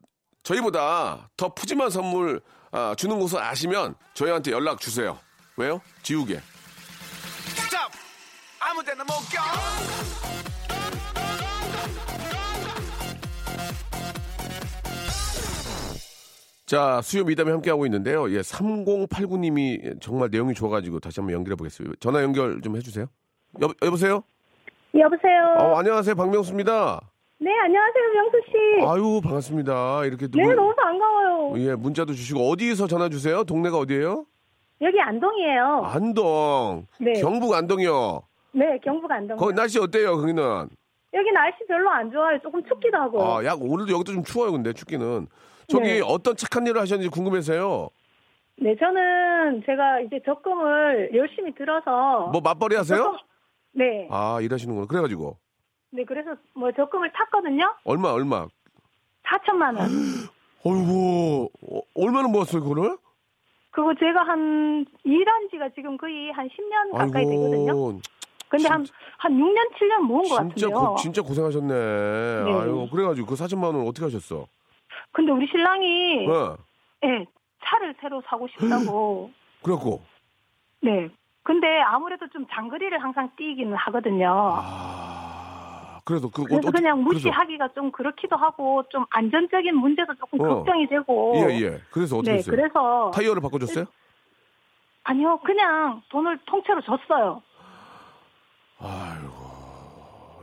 저희보다 더 푸짐한 선물 아, 주는 곳을 아시면 저희한테 연락 주세요. 왜요? 지우개. 스탑! 아무 데나 못 가! 자, 수요 미담에 함께하고 있는데요. 예, 3089님이 정말 내용이 좋아가지고 다시 한번 연결해 보겠습니다. 전화 연결 좀 해주세요. 여, 여보세요? 여보세요. 어, 안녕하세요. 박명수입니다. 네, 안녕하세요, 명수 씨. 아유, 반갑습니다. 이렇게 네, 누구, 너무 반가워요. 예, 문자도 주시고, 어디서 전화 주세요? 동네가 어디예요? 여기 안동이에요. 안동. 네. 경북 안동이요. 네, 경북 안동. 거기 날씨 어때요, 거기는? 여기 날씨 별로 안 좋아요. 조금 춥기도 하고. 아, 약 오늘도 여기도 좀 추워요, 근데 춥기는. 저기 네. 어떤 착한 일을 하셨는지 궁금해서요. 네, 저는 제가 이제 적금을 열심히 들어서. 뭐 맞벌이 하세요? 적금- 네. 아, 일하시는구나. 그래가지고. 네, 그래서 뭐 적금을 탔거든요. 얼마, 얼마? 4천만 원. [GASPS] 어이구, 어, 얼마나 모았어요, 그거를? 그거 제가 한 일한 지가 지금 거의 한 10년 가까이 되거든요. 아이고, 근데 한, 한 6년, 7년 모은 것 진짜, 같은데요. 고, 진짜 고생하셨네. 아유, 그래가지고 그 4천만 원 어떻게 하셨어? 근데 우리 신랑이, 네. 예, 차를 새로 사고 싶다고. [GASPS] 그래갖고. 네. 근데 아무래도 좀 장거리를 항상 뛰기는 하거든요. 아, 그래도 그, 그래서 어, 그냥 그래서- 무시하기가 좀 그렇기도 하고 좀 안전적인 문제도 조금 어. 걱정이 되고. 예, 예. 그래서 어떻게 네, 했어요? 그래서 타이어를 바꿔줬어요? 아니요, 그냥 돈을 통째로 줬어요. 아이고.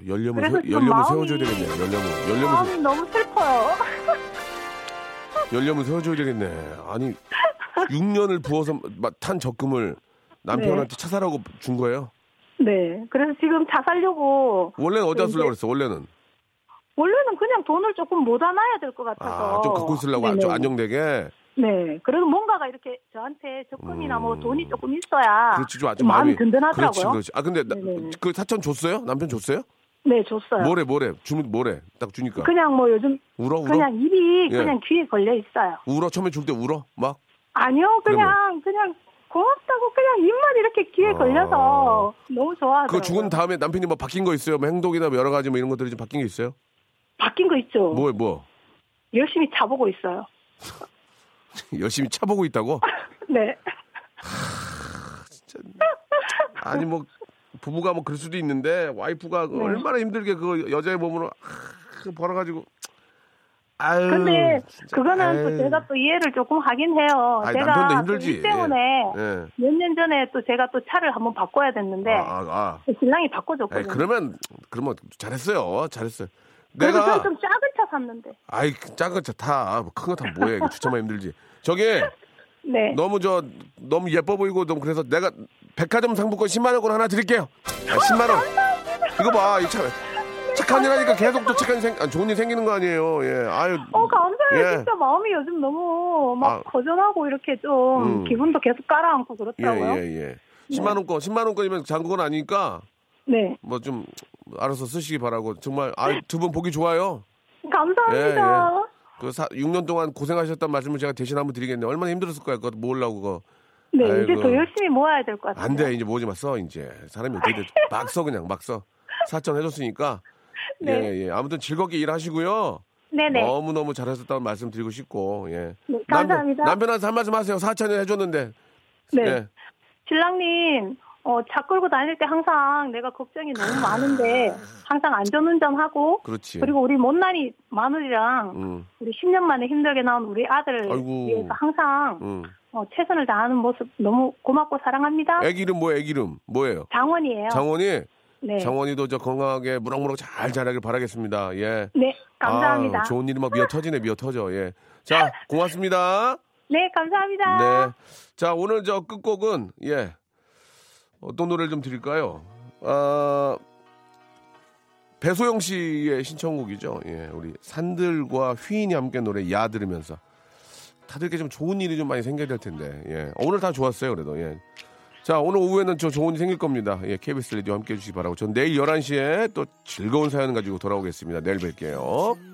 연령을, 그래서 세, 마음이- 세워줘야 되겠네. 연령을. 연령을, 마음이 너무 슬퍼요. [LAUGHS] 연령을 세워줘야 되겠네. 아니, 6년을 부어서 마- 탄 적금을 남편한테 차 사라고 준 거예요? 네, 그래서 지금 차 살려고 원래는 어디다 쓰려고 그랬어, 원래는? 원래는 그냥 돈을 조금 모아놔야 될 것 같아서. 아, 좀 갖고 있으려고. 좀 안정되게. 네, 그래도 뭔가가 이렇게 저한테 적금이나 뭐 음. 돈이 조금 있어야 그렇지, 좀 아주 좀 마음이 마음이- 든든하더라고요. 그렇지, 그렇지. 아, 근데 나-. 그 사천 줬어요? 남편 줬어요? 네, 줬어요. 뭐래, 뭐래? 주면 뭐래? 딱 주니까. 그냥 뭐 요즘 울어, 울어? 그냥 입이 예. 그냥 귀에 걸려 있어요. 울어? 처음에 줄 때 울어? 막? 아니요, 그냥 그냥 고맙다고 그냥 입만 이렇게 귀에 아. 걸려서 너무 좋아하더라고요. 그거 죽은 다음에 남편이 뭐 바뀐 거 있어요? 뭐 행동이나 뭐 여러 가지 뭐 이런 것들이 좀 바뀐 게 있어요? 바뀐 거 있죠. 뭐, 뭐? 열심히 차보고 있어요. [LAUGHS] 열심히 차보고 있다고? [LAUGHS] 네. 아니, 뭐, 부부가 뭐 그럴 수도 있는데, 와이프가 그 네. 얼마나 힘들게 그 여자의 몸으로 하, 벌어가지고. 아유. 근데. 그거는 또. 제가 또 이해를 조금 하긴 해요. 아니, 제가. 일 때문에 예. 몇년 전에 또 제가 또 차를 한번 바꿔야 됐는데 아, 아, 아. 신랑이 에이, 바꿔줬거든요. 그러면, 그러면 잘했어요. 잘했어요. 내가, 저는 좀 작은 차 샀는데. 아이, 그 작은 차 타. 큰 거 타면 뭐해. 주차만 힘들지. 저기, [LAUGHS] 네. 너무 저, 너무 예뻐 보이고, 너무 그래서 내가 백화점 상품권 10만 원권 하나 드릴게요. 아, 10만 원. [LAUGHS] 이거 봐. 이 차, 착한 일 하니까 계속 또 착한 생, 아, 좋은 일 생기는 거 아니에요. 예. 아유. 어 감사해요. 예. 진짜 마음이 요즘 너무 막 아. 거전하고 이렇게 좀 음. 기분도 계속 깔아앉고 예, 그렇더라고요. 예, 예. 10만 원권, 10만 원권이면 잔고는 아니니까 네. 뭐 좀 알아서 쓰시기 바라고 정말 아, 두 분 보기 좋아요. 감사합니다. 그 사, 6년 동안 고생하셨단 말씀을 제가 대신 한번 드리겠네요. 얼마나 힘들었을 거예요. 그거 모으려고 그거. 네, 이제 아이고. 더 열심히 모아야 될 것 같아요. 안 돼. 이제 모으지 마. 써 이제. 사람이 어떻게 돼. 막 써 그냥 막 써. 사천 해줬으니까. 네. 예, 예. 아무튼 즐겁게 일하시고요. 네네. 너무너무 잘하셨다는 말씀 드리고 싶고, 예. 네, 감사합니다. 남편, 남편한테 한 말씀 하세요. 사천을 해줬는데. 네. 예. 신랑님, 어, 차 끌고 다닐 때 항상 내가 걱정이 너무 많은데 항상 안전운전하고 그렇지. 그리고 우리 못난이 마누리랑 음, 우리 10년 만에 힘들게 나온 우리 아들을 아이고. 위해서 항상 음. 어, 최선을 다하는 모습 너무 고맙고 사랑합니다. 애기 이름 뭐예요? 애기 이름. 뭐예요? 장원이에요. 장원이? 네. 장원이도 저 건강하게 무럭무럭 잘 자라길 바라겠습니다. 예. 네, 감사합니다. 아, 좋은 일이 막 미어 터지네, 미어 터져. 예. 자, [LAUGHS] 고맙습니다. 네, 감사합니다. 네. 자, 오늘 저 끝곡은, 예. 어떤 노래를 좀 드릴까요? 아, 배소영 씨의 신청곡이죠. 예. 우리 산들과 휘인이 함께 노래 야 들으면서. 다들께 좀 좋은 일이 좀 많이 생겨야 될 텐데. 예. 오늘 다 좋았어요, 그래도. 예. 자, 오늘 오후에는 저 좋은 일이 생길 겁니다. 예. KBS 라디오 함께 해주시기 바라고. 전 내일 11시에 또 즐거운 사연 가지고 돌아오겠습니다. 내일 뵐게요.